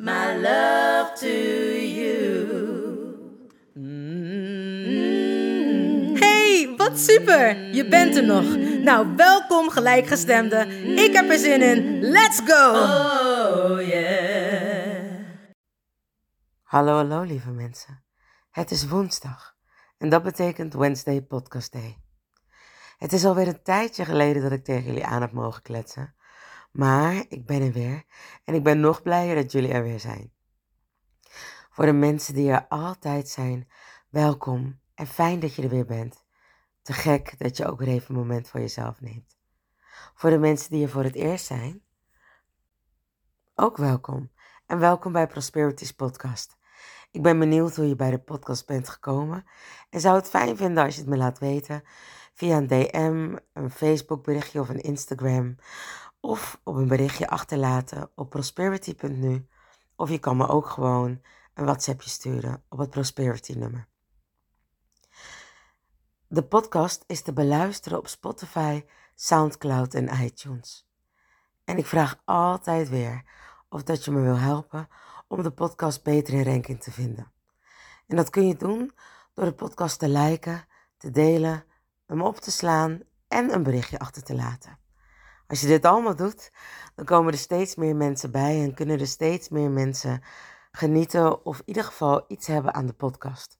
my love to you. Hey, wat super! Je bent er nog. Nou, welkom gelijkgestemde. Ik heb er zin in. Let's go! Oh yeah. Hallo, hallo lieve mensen. Het is woensdag en dat betekent Wednesday Podcast Day. Het is alweer een tijdje geleden dat ik tegen jullie aan heb mogen kletsen, maar ik ben er weer en ik ben nog blijer dat jullie er weer zijn. Voor de mensen die er altijd zijn, welkom en fijn dat je er weer bent. Te gek dat je ook weer even een moment voor jezelf neemt. Voor de mensen die er voor het eerst zijn, ook welkom. En welkom bij Prosperities Podcast. Ik ben benieuwd hoe je bij de podcast bent gekomen. En zou het fijn vinden als je het me laat weten via een DM, een Facebook berichtje of een Instagram. Of op een berichtje achterlaten op prosperity.nu. Of je kan me ook gewoon een WhatsAppje sturen op het Prosperity nummer. De podcast is te beluisteren op Spotify, SoundCloud en iTunes. En ik vraag altijd weer of dat je me wil helpen om de podcast beter in ranking te vinden. En dat kun je doen door de podcast te liken, te delen, hem op te slaan en een berichtje achter te laten. Als je dit allemaal doet, dan komen er steeds meer mensen bij en kunnen er steeds meer mensen genieten of in ieder geval iets hebben aan de podcast.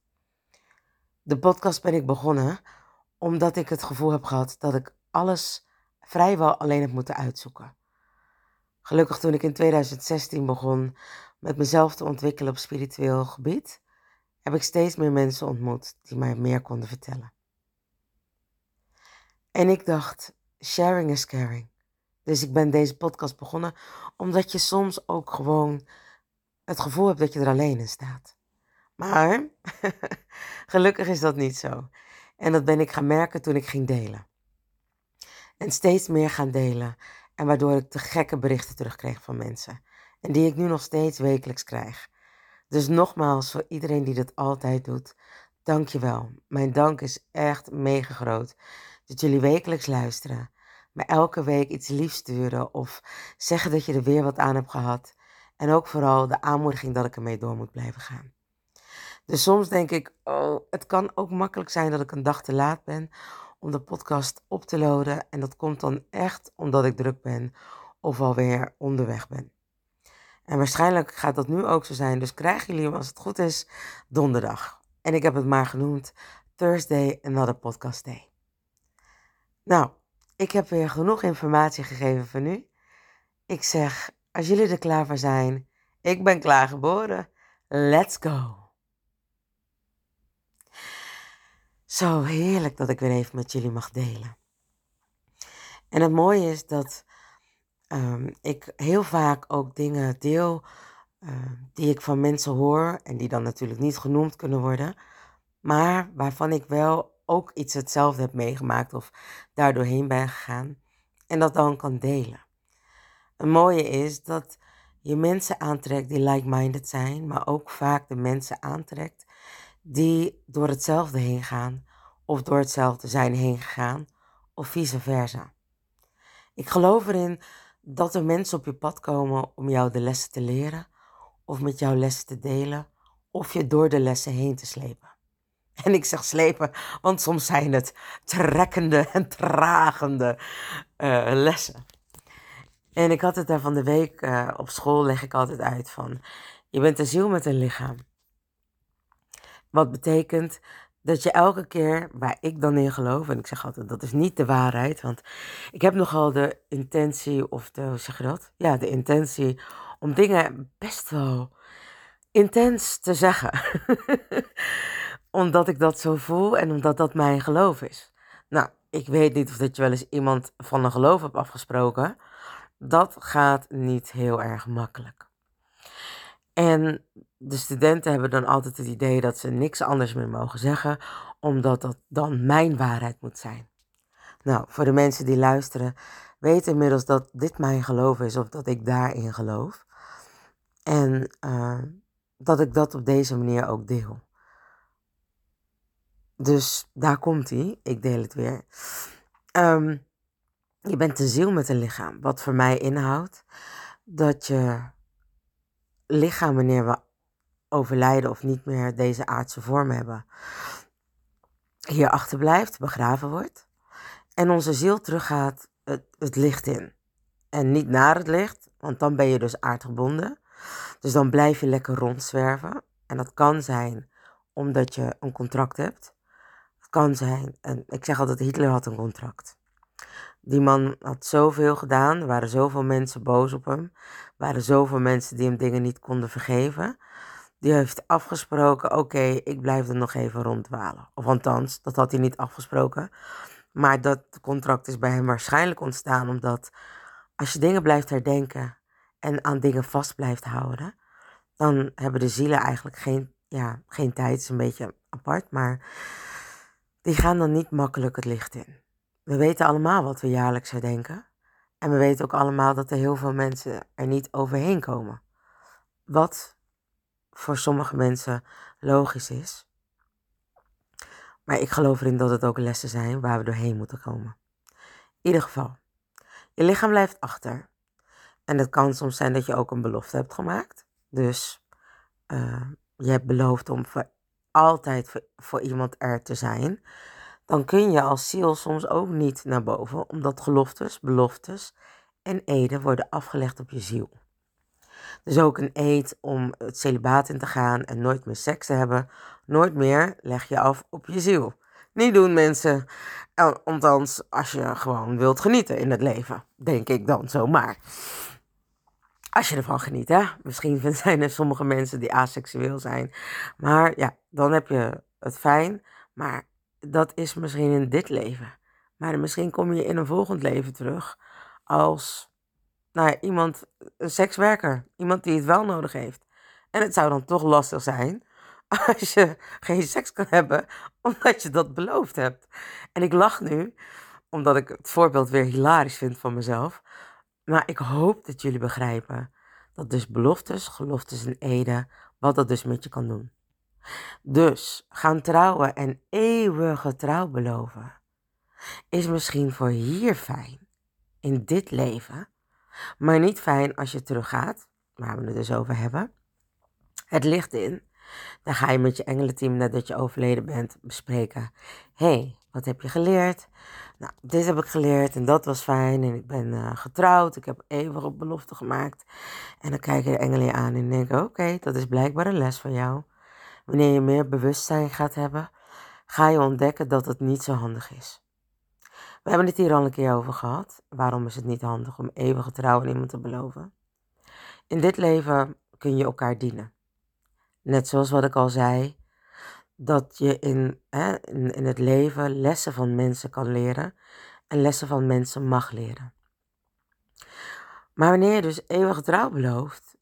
De podcast ben ik begonnen omdat ik het gevoel heb gehad dat ik alles vrijwel alleen heb moeten uitzoeken. Gelukkig toen ik in 2016 begon met mezelf te ontwikkelen op spiritueel gebied, heb ik steeds meer mensen ontmoet die mij meer konden vertellen. En ik dacht, sharing is caring. Dus ik ben deze podcast begonnen omdat je soms ook gewoon het gevoel hebt dat je er alleen in staat. Maar gelukkig is dat niet zo. En dat ben ik gaan merken toen ik ging delen. En steeds meer gaan delen. En waardoor ik de gekke berichten terugkreeg van mensen. En die ik nu nog steeds wekelijks krijg. Dus nogmaals, voor iedereen die dat altijd doet, dank je wel. Mijn dank is echt mega groot. Dat jullie wekelijks luisteren. Me elke week iets liefs sturen. Of zeggen dat je er weer wat aan hebt gehad. En ook vooral de aanmoediging dat ik ermee door moet blijven gaan. Dus soms denk ik, oh, het kan ook makkelijk zijn dat ik een dag te laat ben om de podcast op te laden. En dat komt dan echt omdat ik druk ben of alweer onderweg ben. En waarschijnlijk gaat dat nu ook zo zijn. Dus krijgen jullie hem als het goed is donderdag. En ik heb het maar genoemd Thursday Another Podcast Day. Nou, ik heb weer genoeg informatie gegeven voor nu. Ik zeg, als jullie er klaar voor zijn, ik ben klaar geboren. Let's go. Zo heerlijk dat ik weer even met jullie mag delen. En het mooie is dat um, ik heel vaak ook dingen deel uh, die ik van mensen hoor en die dan natuurlijk niet genoemd kunnen worden, maar waarvan ik wel ook iets hetzelfde heb meegemaakt of daardoorheen ben gegaan en dat dan kan delen. Het mooie is dat je mensen aantrekt die like-minded zijn, maar ook vaak de mensen aantrekt die door hetzelfde heen gaan of door hetzelfde zijn heen gegaan of vice versa. Ik geloof erin dat er mensen op je pad komen om jou de lessen te leren of met jou lessen te delen of je door de lessen heen te slepen. En ik zeg slepen, want soms zijn het trekkende en tragende uh, lessen. En ik had het daar van de week uh, op school, leg ik altijd uit van, je bent een ziel met een lichaam. Wat betekent dat je elke keer waar ik dan in geloof, en ik zeg altijd dat is niet de waarheid, want ik heb nogal de intentie, of de, hoe zeg je dat? Ja, de intentie om dingen best wel intens te zeggen. omdat ik dat zo voel en omdat dat mijn geloof is. Nou, ik weet niet of dat je wel eens iemand van een geloof hebt afgesproken. Dat gaat niet heel erg makkelijk. En de studenten hebben dan altijd het idee dat ze niks anders meer mogen zeggen, omdat dat dan mijn waarheid moet zijn. Nou, voor de mensen die luisteren, weten inmiddels dat dit mijn geloof is of dat ik daarin geloof. En uh, dat ik dat op deze manier ook deel. Dus daar komt hij. Ik deel het weer. Um, je bent een ziel met een lichaam. Wat voor mij inhoudt dat je lichaam, wanneer we overlijden of niet meer deze aardse vorm hebben, hier achterblijft, begraven wordt. En onze ziel teruggaat het, het licht in. En niet naar het licht, want dan ben je dus aardgebonden. Dus dan blijf je lekker rondzwerven. En dat kan zijn omdat je een contract hebt. Kan zijn, en ik zeg altijd, Hitler had een contract. Die man had zoveel gedaan. Er waren zoveel mensen boos op hem. Er waren zoveel mensen die hem dingen niet konden vergeven. Die heeft afgesproken: oké, ik blijf er nog even ronddwalen. Of althans, dat had hij niet afgesproken. Maar dat contract is bij hem waarschijnlijk ontstaan omdat als je dingen blijft herdenken en aan dingen vast blijft houden, dan hebben de zielen eigenlijk geen, ja, geen tijd. Is een beetje apart, maar die gaan dan niet makkelijk het licht in. We weten allemaal wat we jaarlijks herdenken. En we weten ook allemaal dat er heel veel mensen er niet overheen komen. Wat voor sommige mensen logisch is. Maar ik geloof erin dat het ook lessen zijn waar we doorheen moeten komen. In ieder geval, je lichaam blijft achter. En het kan soms zijn dat je ook een belofte hebt gemaakt. Dus uh, je hebt beloofd om altijd voor, iemand er te zijn. Dan kun je als ziel soms ook niet naar boven, omdat geloftes, beloftes en eden worden afgelegd op je ziel. Dus ook een eed om het celibaat in te gaan en nooit meer seks te hebben. Nooit meer leg je af op je ziel. Niet doen mensen. Althans, als je gewoon wilt genieten in het leven. Denk ik dan zomaar. Als je ervan geniet, hè. Misschien zijn er sommige mensen die asexueel zijn. Maar ja, dan heb je het fijn. Maar dat is misschien in dit leven. Maar misschien kom je in een volgend leven terug als nou ja, iemand, een sekswerker. Iemand die het wel nodig heeft. En het zou dan toch lastig zijn als je geen seks kan hebben, omdat je dat beloofd hebt. En ik lach nu, omdat ik het voorbeeld weer hilarisch vind van mezelf. Maar ik hoop dat jullie begrijpen dat dus beloftes, geloftes en eden, wat dat dus met je kan doen. Dus gaan trouwen en eeuwige trouw beloven is misschien voor hier fijn, in dit leven, maar niet fijn als je teruggaat, waar we het dus over hebben. Het licht in. Dan ga je met je engelenteam nadat je overleden bent bespreken. hey, wat heb je geleerd? Nou, dit heb ik geleerd en dat was fijn. En ik ben uh, getrouwd. Ik heb eeuwige belofte gemaakt. En dan kijken de engelen je aan en denken: oké, dat is blijkbaar een les van jou. Wanneer je meer bewustzijn gaat hebben, ga je ontdekken dat het niet zo handig is. We hebben het hier al een keer over gehad. Waarom is het niet handig om eeuwige trouw aan iemand te beloven? In dit leven kun je elkaar dienen. Net zoals wat ik al zei, dat je in, hè, in, in het leven lessen van mensen kan leren en lessen van mensen mag leren. Maar wanneer je dus eeuwige trouw belooft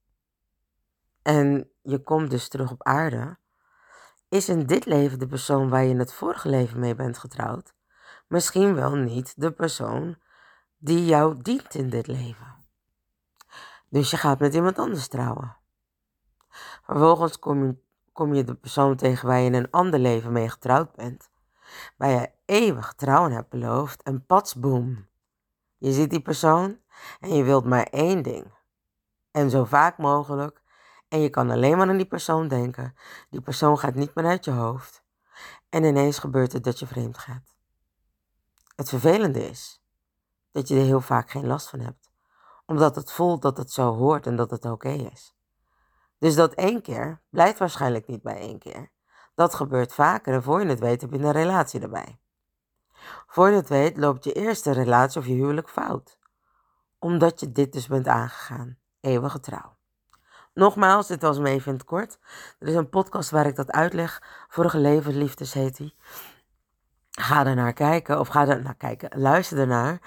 en je komt dus terug op aarde, is in dit leven de persoon waar je in het vorige leven mee bent getrouwd, misschien wel niet de persoon die jou dient in dit leven. Dus je gaat met iemand anders trouwen. Vervolgens kom je, kom je de persoon tegen waar je in een ander leven mee getrouwd bent, waar je eeuwig trouwen hebt beloofd en patsboom. Je ziet die persoon en je wilt maar één ding. En zo vaak mogelijk. En je kan alleen maar aan die persoon denken. Die persoon gaat niet meer uit je hoofd. En ineens gebeurt het dat je vreemd gaat. Het vervelende is dat je er heel vaak geen last van hebt, omdat het voelt dat het zo hoort en dat het oké is. Dus dat één keer blijft waarschijnlijk niet bij één keer. Dat gebeurt vaker en voor je het weet heb je een relatie erbij. Voor je het weet loopt je eerste relatie of je huwelijk fout. Omdat je dit dus bent aangegaan. Eeuwige trouw. Nogmaals, dit was me even in het kort. Er is een podcast waar ik dat uitleg. Vorige levensliefdes heet die. Ga er naar kijken of ga er naar kijken. Luister ernaar.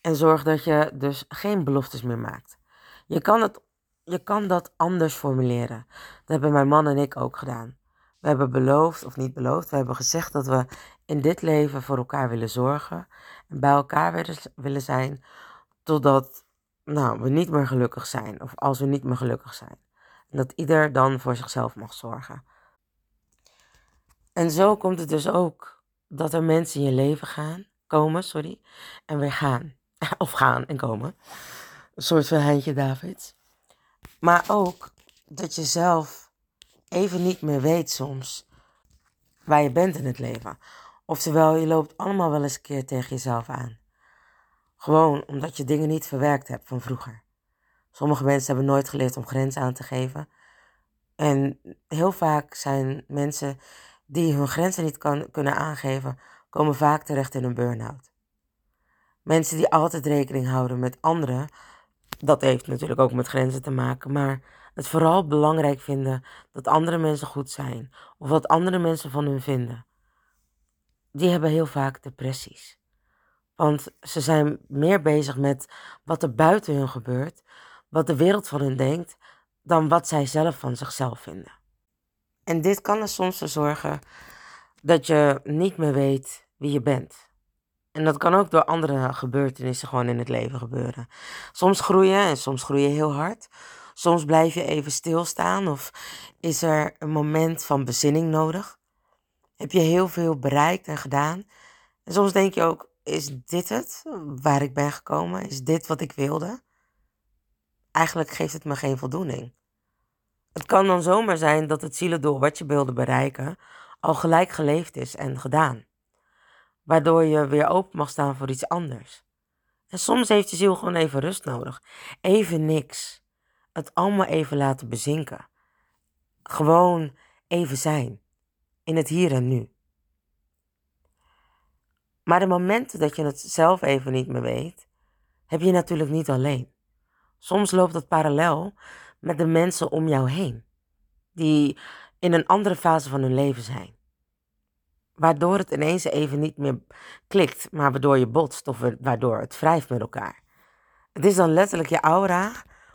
En zorg dat je dus geen beloftes meer maakt. Je kan, het, je kan dat anders formuleren. Dat hebben mijn man en ik ook gedaan. We hebben beloofd, of niet beloofd, we hebben gezegd dat we in dit leven voor elkaar willen zorgen. En bij elkaar willen zijn totdat nou, we niet meer gelukkig zijn. Of als we niet meer gelukkig zijn. En dat ieder dan voor zichzelf mag zorgen. En zo komt het dus ook dat er mensen in je leven gaan, komen, sorry, en weer gaan. Of gaan en komen. Een soort van Heintje Davids. Maar ook dat je zelf even niet meer weet soms waar je bent in het leven. Oftewel, je loopt allemaal wel eens een keer tegen jezelf aan. Gewoon omdat je dingen niet verwerkt hebt van vroeger. Sommige mensen hebben nooit geleerd om grenzen aan te geven. En heel vaak zijn mensen die hun grenzen niet kan, kunnen aangeven, komen vaak terecht in een burn-out. Mensen die altijd rekening houden met anderen, dat heeft natuurlijk ook met grenzen te maken, maar het vooral belangrijk vinden dat andere mensen goed zijn of wat andere mensen van hun vinden, die hebben heel vaak depressies. Want ze zijn meer bezig met wat er buiten hun gebeurt, wat de wereld van hun denkt, dan wat zij zelf van zichzelf vinden. En dit kan er soms voor zorgen dat je niet meer weet wie je bent. En dat kan ook door andere gebeurtenissen gewoon in het leven gebeuren. Soms groeien en soms groeien heel hard. Soms blijf je even stilstaan of is er een moment van bezinning nodig. Heb je heel veel bereikt en gedaan. En soms denk je ook, is dit het waar ik ben gekomen? Is dit wat ik wilde? Eigenlijk geeft het me geen voldoening. Het kan dan zomaar zijn dat het zielendoel wat je wilde bereiken al gelijk geleefd is en gedaan. Waardoor je weer open mag staan voor iets anders. En soms heeft je ziel gewoon even rust nodig. Even niks. Het allemaal even laten bezinken. Gewoon even zijn. In het hier en nu. Maar de momenten dat je het zelf even niet meer weet, heb je natuurlijk niet alleen. Soms loopt het parallel met de mensen om jou heen, die in een andere fase van hun leven zijn. Waardoor het ineens even niet meer klikt, maar waardoor je botst of waardoor het wrijft met elkaar. Het is dan letterlijk je aura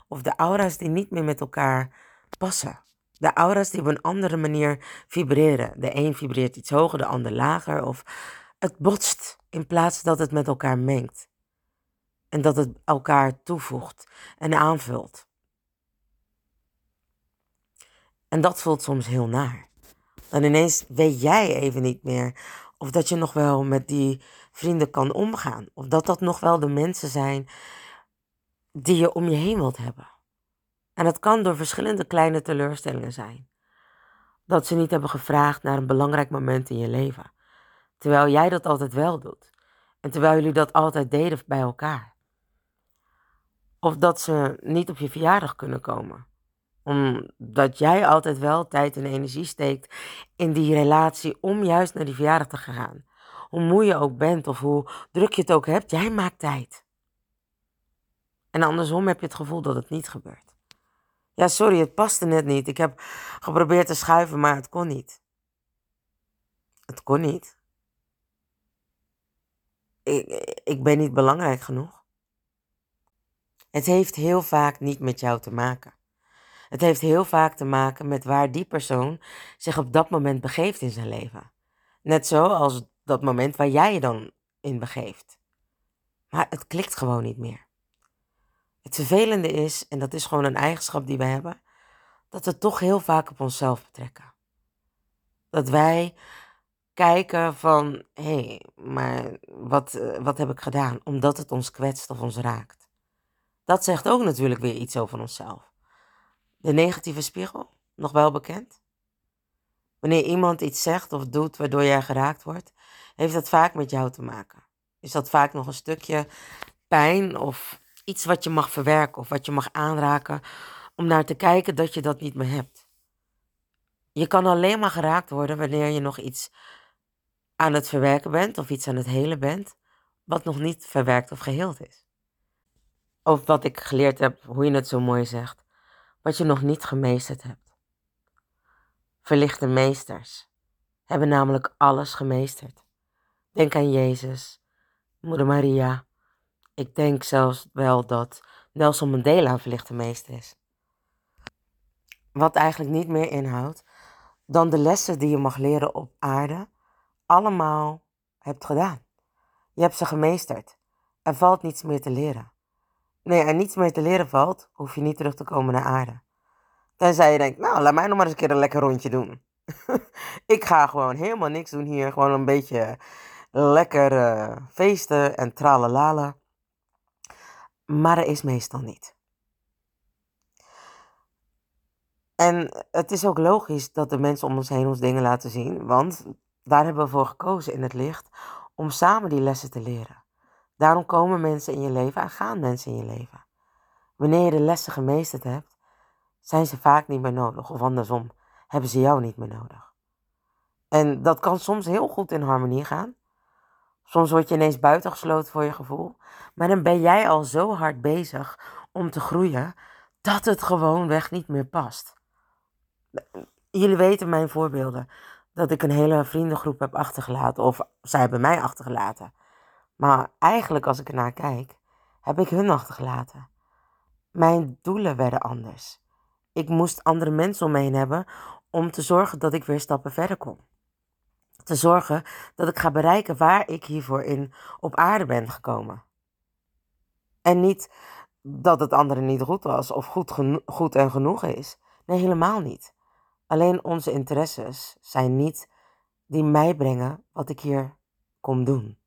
of de aura's die niet meer met elkaar passen. De aura's die op een andere manier vibreren. De een vibreert iets hoger, de ander lager. Of het botst in plaats dat het met elkaar mengt. En dat het elkaar toevoegt en aanvult. En dat voelt soms heel naar. Dan ineens weet jij even niet meer of dat je nog wel met die vrienden kan omgaan. Of dat dat nog wel de mensen zijn die je om je heen wilt hebben. En dat kan door verschillende kleine teleurstellingen zijn. Dat ze niet hebben gevraagd naar een belangrijk moment in je leven. Terwijl jij dat altijd wel doet. En terwijl jullie dat altijd deden bij elkaar. Of dat ze niet op je verjaardag kunnen komen omdat jij altijd wel tijd en energie steekt in die relatie om juist naar die verjaardag te gaan. Hoe moe je ook bent of hoe druk je het ook hebt, jij maakt tijd. En andersom heb je het gevoel dat het niet gebeurt. Ja, sorry, het paste net niet. Ik heb geprobeerd te schuiven, maar het kon niet. Het kon niet. Ik, ik ben niet belangrijk genoeg. Het heeft heel vaak niet met jou te maken. Het heeft heel vaak te maken met waar die persoon zich op dat moment begeeft in zijn leven. Net zo als dat moment waar jij je dan in begeeft. Maar het klikt gewoon niet meer. Het vervelende is, en dat is gewoon een eigenschap die we hebben, dat we toch heel vaak op onszelf betrekken. Dat wij kijken van, hé, hey, maar wat, eh, wat heb ik gedaan? Omdat het ons kwetst of ons raakt. Dat zegt ook natuurlijk weer iets over onszelf. De negatieve spiegel, nog wel bekend? Wanneer iemand iets zegt of doet waardoor jij geraakt wordt, heeft dat vaak met jou te maken. Is dat vaak nog een stukje pijn of iets wat je mag verwerken of wat je mag aanraken om naar te kijken dat je dat niet meer hebt. Je kan alleen maar geraakt worden wanneer je nog iets aan het verwerken bent of iets aan het helen bent, wat nog niet verwerkt of geheeld is. Of wat ik geleerd heb, hoe je het zo mooi zegt, wat je nog niet gemeesterd hebt. Verlichte meesters hebben namelijk alles gemeesterd. Denk aan Jezus, Moeder Maria. Ik denk zelfs wel dat Nelson Mandela een verlichte meester is. Wat eigenlijk niet meer inhoudt dan de lessen die je mag leren op aarde, allemaal hebt gedaan. Je hebt ze gemeesterd. Er valt niets meer te leren. Nee, er niets meer te leren valt, hoef je niet terug te komen naar aarde. Tenzij je denkt, nou, laat mij nog maar eens een keer een lekker rondje doen. ik ga gewoon helemaal niks doen hier. Gewoon een beetje lekker uh, feesten en tralalala. Maar dat is meestal niet. En het is ook logisch dat de mensen om ons heen ons dingen laten zien. Want daar hebben we voor gekozen in het licht om samen die lessen te leren. Daarom komen mensen in je leven en gaan mensen in je leven. Wanneer je de lessen gemeesterd hebt, zijn ze vaak niet meer nodig. Of andersom, hebben ze jou niet meer nodig. En dat kan soms heel goed in harmonie gaan. Soms word je ineens buitengesloten voor je gevoel. Maar dan ben jij al zo hard bezig om te groeien dat het gewoonweg niet meer past. Jullie weten mijn voorbeelden. Dat ik een hele vriendengroep heb achtergelaten. Of zij hebben mij achtergelaten. Maar eigenlijk als ik ernaar kijk, heb ik hun achtergelaten. Mijn doelen werden anders. Ik moest andere mensen om me heen hebben om te zorgen dat ik weer stappen verder kom. Te zorgen dat ik ga bereiken waar ik hiervoor in op aarde ben gekomen. En niet dat het anderen niet goed was of goed, goed en genoeg is. Nee, helemaal niet. Alleen onze interesses zijn niet die mij brengen wat ik hier kom doen.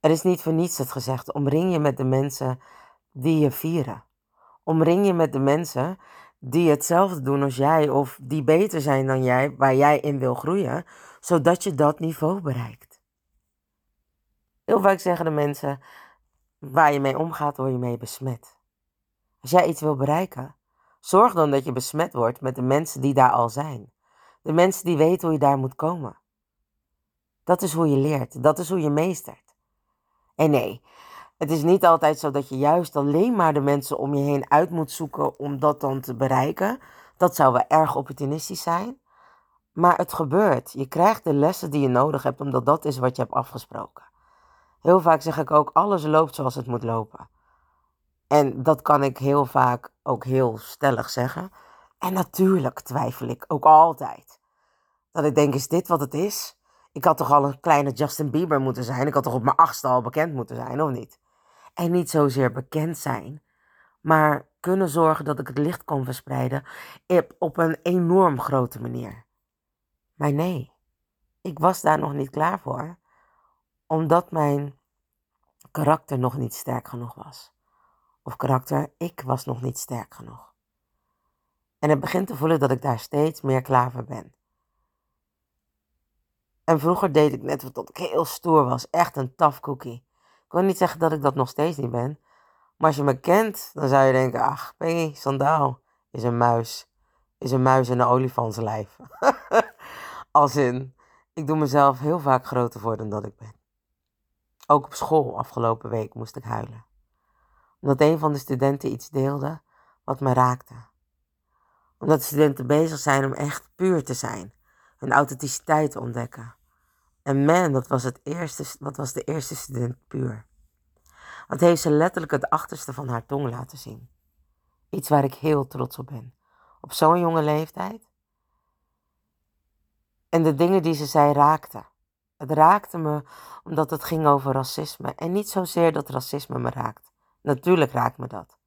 Er is niet voor niets het gezegd: omring je met de mensen die je vieren. Omring je met de mensen die hetzelfde doen als jij of die beter zijn dan jij, waar jij in wil groeien, zodat je dat niveau bereikt. Heel vaak zeggen de mensen: waar je mee omgaat, word je mee besmet. Als jij iets wil bereiken, zorg dan dat je besmet wordt met de mensen die daar al zijn. De mensen die weten hoe je daar moet komen. Dat is hoe je leert, dat is hoe je meestert. En nee, het is niet altijd zo dat je juist alleen maar de mensen om je heen uit moet zoeken om dat dan te bereiken. Dat zou wel erg opportunistisch zijn. Maar het gebeurt. Je krijgt de lessen die je nodig hebt, omdat dat is wat je hebt afgesproken. Heel vaak zeg ik ook, alles loopt zoals het moet lopen. En dat kan ik heel vaak ook heel stellig zeggen. En natuurlijk twijfel ik ook altijd. Dat ik denk, is dit wat het is? Ik had toch al een kleine Justin Bieber moeten zijn? Ik had toch op mijn achtste al bekend moeten zijn, of niet? En niet zozeer bekend zijn, maar kunnen zorgen dat ik het licht kon verspreiden op een enorm grote manier. Maar nee, ik was daar nog niet klaar voor, omdat mijn karakter nog niet sterk genoeg was. Of karakter, ik was nog niet sterk genoeg. En het begint te voelen dat ik daar steeds meer klaar voor ben. En vroeger deed ik net wat ik heel stoer was. Echt een tough cookie. Ik wil niet zeggen dat ik dat nog steeds niet ben. Maar als je me kent, dan zou je denken: ach, Peggy Sandaal is een muis. Is een muis in een olifantslijf. Als in, ik doe mezelf heel vaak groter voor dan dat ik ben. Ook op school afgelopen week moest ik huilen. Omdat een van de studenten iets deelde wat me raakte. Omdat de studenten bezig zijn om echt puur te zijn. Hun authenticiteit te ontdekken. En man, dat was, het eerste, wat was de eerste student puur. Wat heeft ze letterlijk het achterste van haar tong laten zien. Iets waar ik heel trots op ben. Op zo'n jonge leeftijd. En de dingen die ze zei raakten. Het raakte me omdat het ging over racisme. En niet zozeer dat racisme me raakt. Natuurlijk raakt me dat.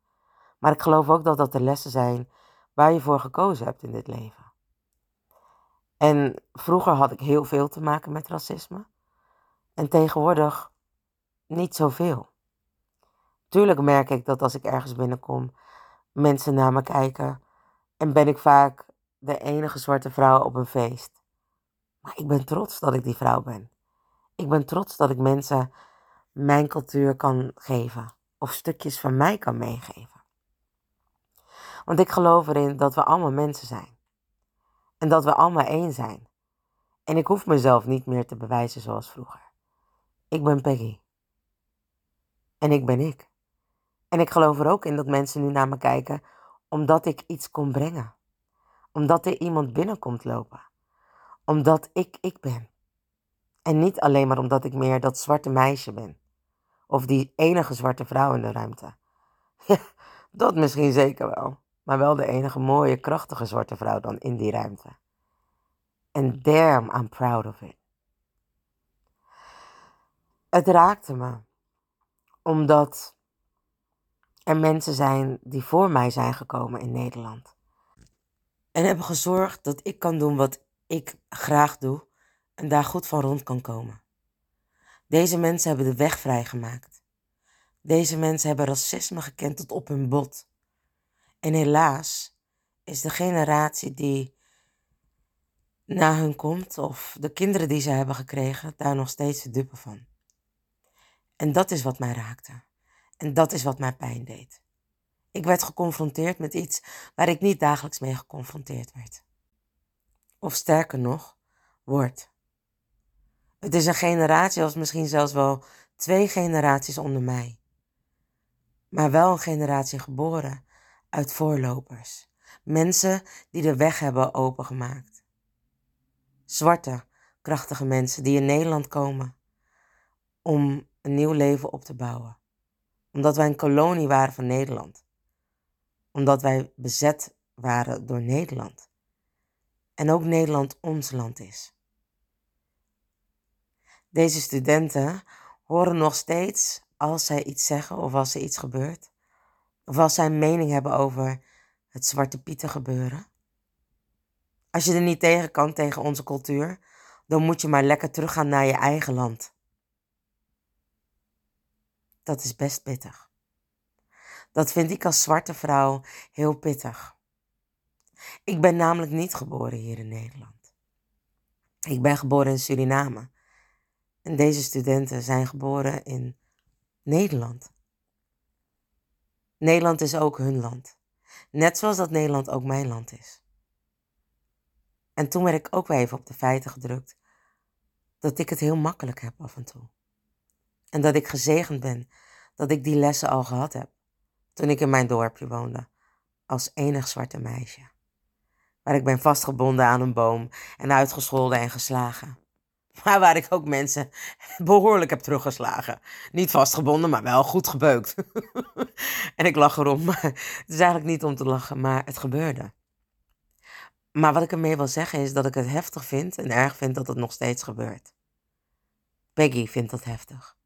Maar ik geloof ook dat dat de lessen zijn waar je voor gekozen hebt in dit leven. En vroeger had ik heel veel te maken met racisme. En tegenwoordig niet zoveel. Tuurlijk merk ik dat als ik ergens binnenkom, mensen naar me kijken. En ben ik vaak de enige zwarte vrouw op een feest. Maar ik ben trots dat ik die vrouw ben. Ik ben trots dat ik mensen mijn cultuur kan geven. Of stukjes van mij kan meegeven. Want ik geloof erin dat we allemaal mensen zijn. En dat we allemaal één zijn. En ik hoef mezelf niet meer te bewijzen zoals vroeger. Ik ben Peggy. En ik ben ik. En ik geloof er ook in dat mensen nu naar me kijken omdat ik iets kon brengen. Omdat er iemand binnenkomt lopen. Omdat ik ik ben. En niet alleen maar omdat ik meer dat zwarte meisje ben. Of die enige zwarte vrouw in de ruimte. Ja, dat misschien zeker wel. Maar wel de enige mooie, krachtige zwarte vrouw dan in die ruimte. En damn, I'm proud of it. Het raakte me. Omdat er mensen zijn die voor mij zijn gekomen in Nederland. En hebben gezorgd dat ik kan doen wat ik graag doe en daar goed van rond kan komen. Deze mensen hebben de weg vrijgemaakt. Deze mensen hebben racisme gekend tot op hun bot. En helaas is de generatie die na hun komt, of de kinderen die ze hebben gekregen, daar nog steeds de dupe van. En dat is wat mij raakte. En dat is wat mij pijn deed. Ik werd geconfronteerd met iets waar ik niet dagelijks mee geconfronteerd werd. Of sterker nog, wordt. Het is een generatie, of misschien zelfs wel twee generaties onder mij. Maar wel een generatie geboren uit voorlopers. Mensen die de weg hebben opengemaakt. Zwarte, krachtige mensen die in Nederland komen om een nieuw leven op te bouwen. Omdat wij een kolonie waren van Nederland. Omdat wij bezet waren door Nederland. En ook Nederland ons land is. Deze studenten horen nog steeds als zij iets zeggen of als er iets gebeurt. Of als zij een mening hebben over het Zwarte Pieten gebeuren. Als je er niet tegen kan, tegen onze cultuur, dan moet je maar lekker teruggaan naar je eigen land. Dat is best pittig. Dat vind ik als zwarte vrouw heel pittig. Ik ben namelijk niet geboren hier in Nederland. Ik ben geboren in Suriname. En deze studenten zijn geboren in Nederland. Nederland is ook hun land. Net zoals dat Nederland ook mijn land is. En toen werd ik ook weer even op de feiten gedrukt dat ik het heel makkelijk heb af en toe. En dat ik gezegend ben dat ik die lessen al gehad heb toen ik in mijn dorpje woonde, als enig zwarte meisje. Waar ik ben vastgebonden aan een boom en uitgescholden en geslagen. Maar waar ik ook mensen behoorlijk heb teruggeslagen. Niet vastgebonden, maar wel goed gebeukt. en ik lach erom. het is eigenlijk niet om te lachen, maar het gebeurde. Maar wat ik ermee wil zeggen is dat ik het heftig vind en erg vind dat het nog steeds gebeurt. Peggy vindt dat heftig.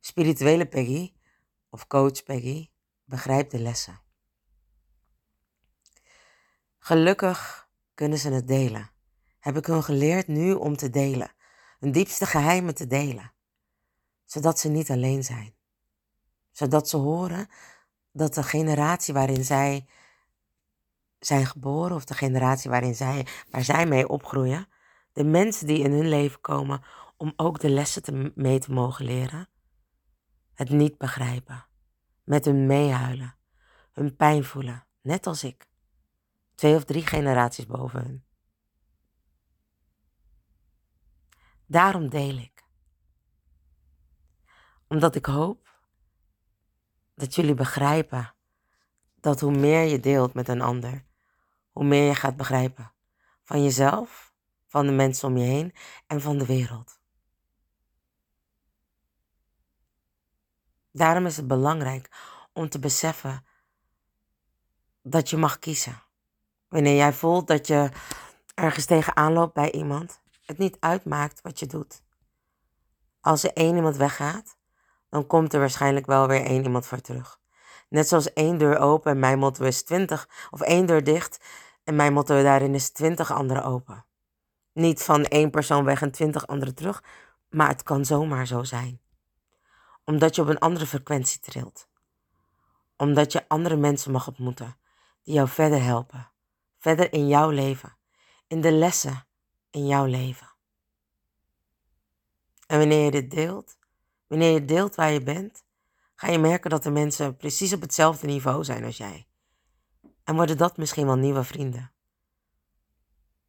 Spirituele Peggy, of coach Peggy, begrijpt de lessen. Gelukkig kunnen ze het delen. Heb ik hun geleerd nu om te delen, hun diepste geheimen te delen, zodat ze niet alleen zijn. Zodat ze horen dat de generatie waarin zij zijn geboren, of de generatie waarin zij, waar zij mee opgroeien, de mensen die in hun leven komen om ook de lessen te, mee te mogen leren, het niet begrijpen, met hun meehuilen, hun pijn voelen, net als ik. Twee of drie generaties boven hun. Daarom deel ik. Omdat ik hoop dat jullie begrijpen dat hoe meer je deelt met een ander, hoe meer je gaat begrijpen van jezelf, van de mensen om je heen en van de wereld. Daarom is het belangrijk om te beseffen dat je mag kiezen. Wanneer jij voelt dat je ergens tegenaan loopt bij iemand, het niet uitmaakt wat je doet. Als er één iemand weggaat, dan komt er waarschijnlijk wel weer één iemand voor terug. Net zoals één deur open en mijn motto is twintig, of één deur dicht en mijn motto daarin is twintig andere open. Niet van één persoon weg en twintig anderen terug, maar het kan zomaar zo zijn. Omdat je op een andere frequentie trilt. Omdat je andere mensen mag ontmoeten die jou verder helpen. Verder in jouw leven. In de lessen in jouw leven. En wanneer je dit deelt, wanneer je deelt waar je bent, ga je merken dat de mensen precies op hetzelfde niveau zijn als jij. En worden dat misschien wel nieuwe vrienden.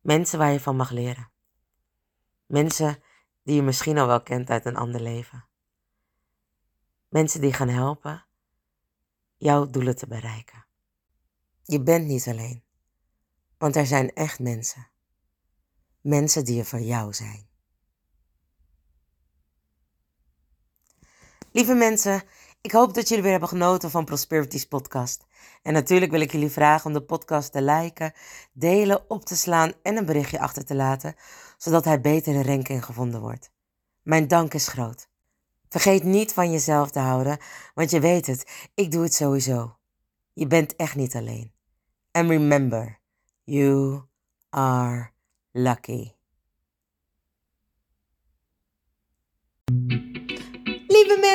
Mensen waar je van mag leren. Mensen die je misschien al wel kent uit een ander leven. Mensen die gaan helpen jouw doelen te bereiken. Je bent niet alleen, want er zijn echt mensen. Mensen die er voor jou zijn. Lieve mensen, ik hoop dat jullie weer hebben genoten van Prosperities podcast. En natuurlijk wil ik jullie vragen om de podcast te liken, delen, op te slaan en een berichtje achter te laten, zodat hij beter in ranking gevonden wordt. Mijn dank is groot. Vergeet niet van jezelf te houden, want je weet het, ik doe het sowieso. Je bent echt niet alleen. And remember, you are lucky.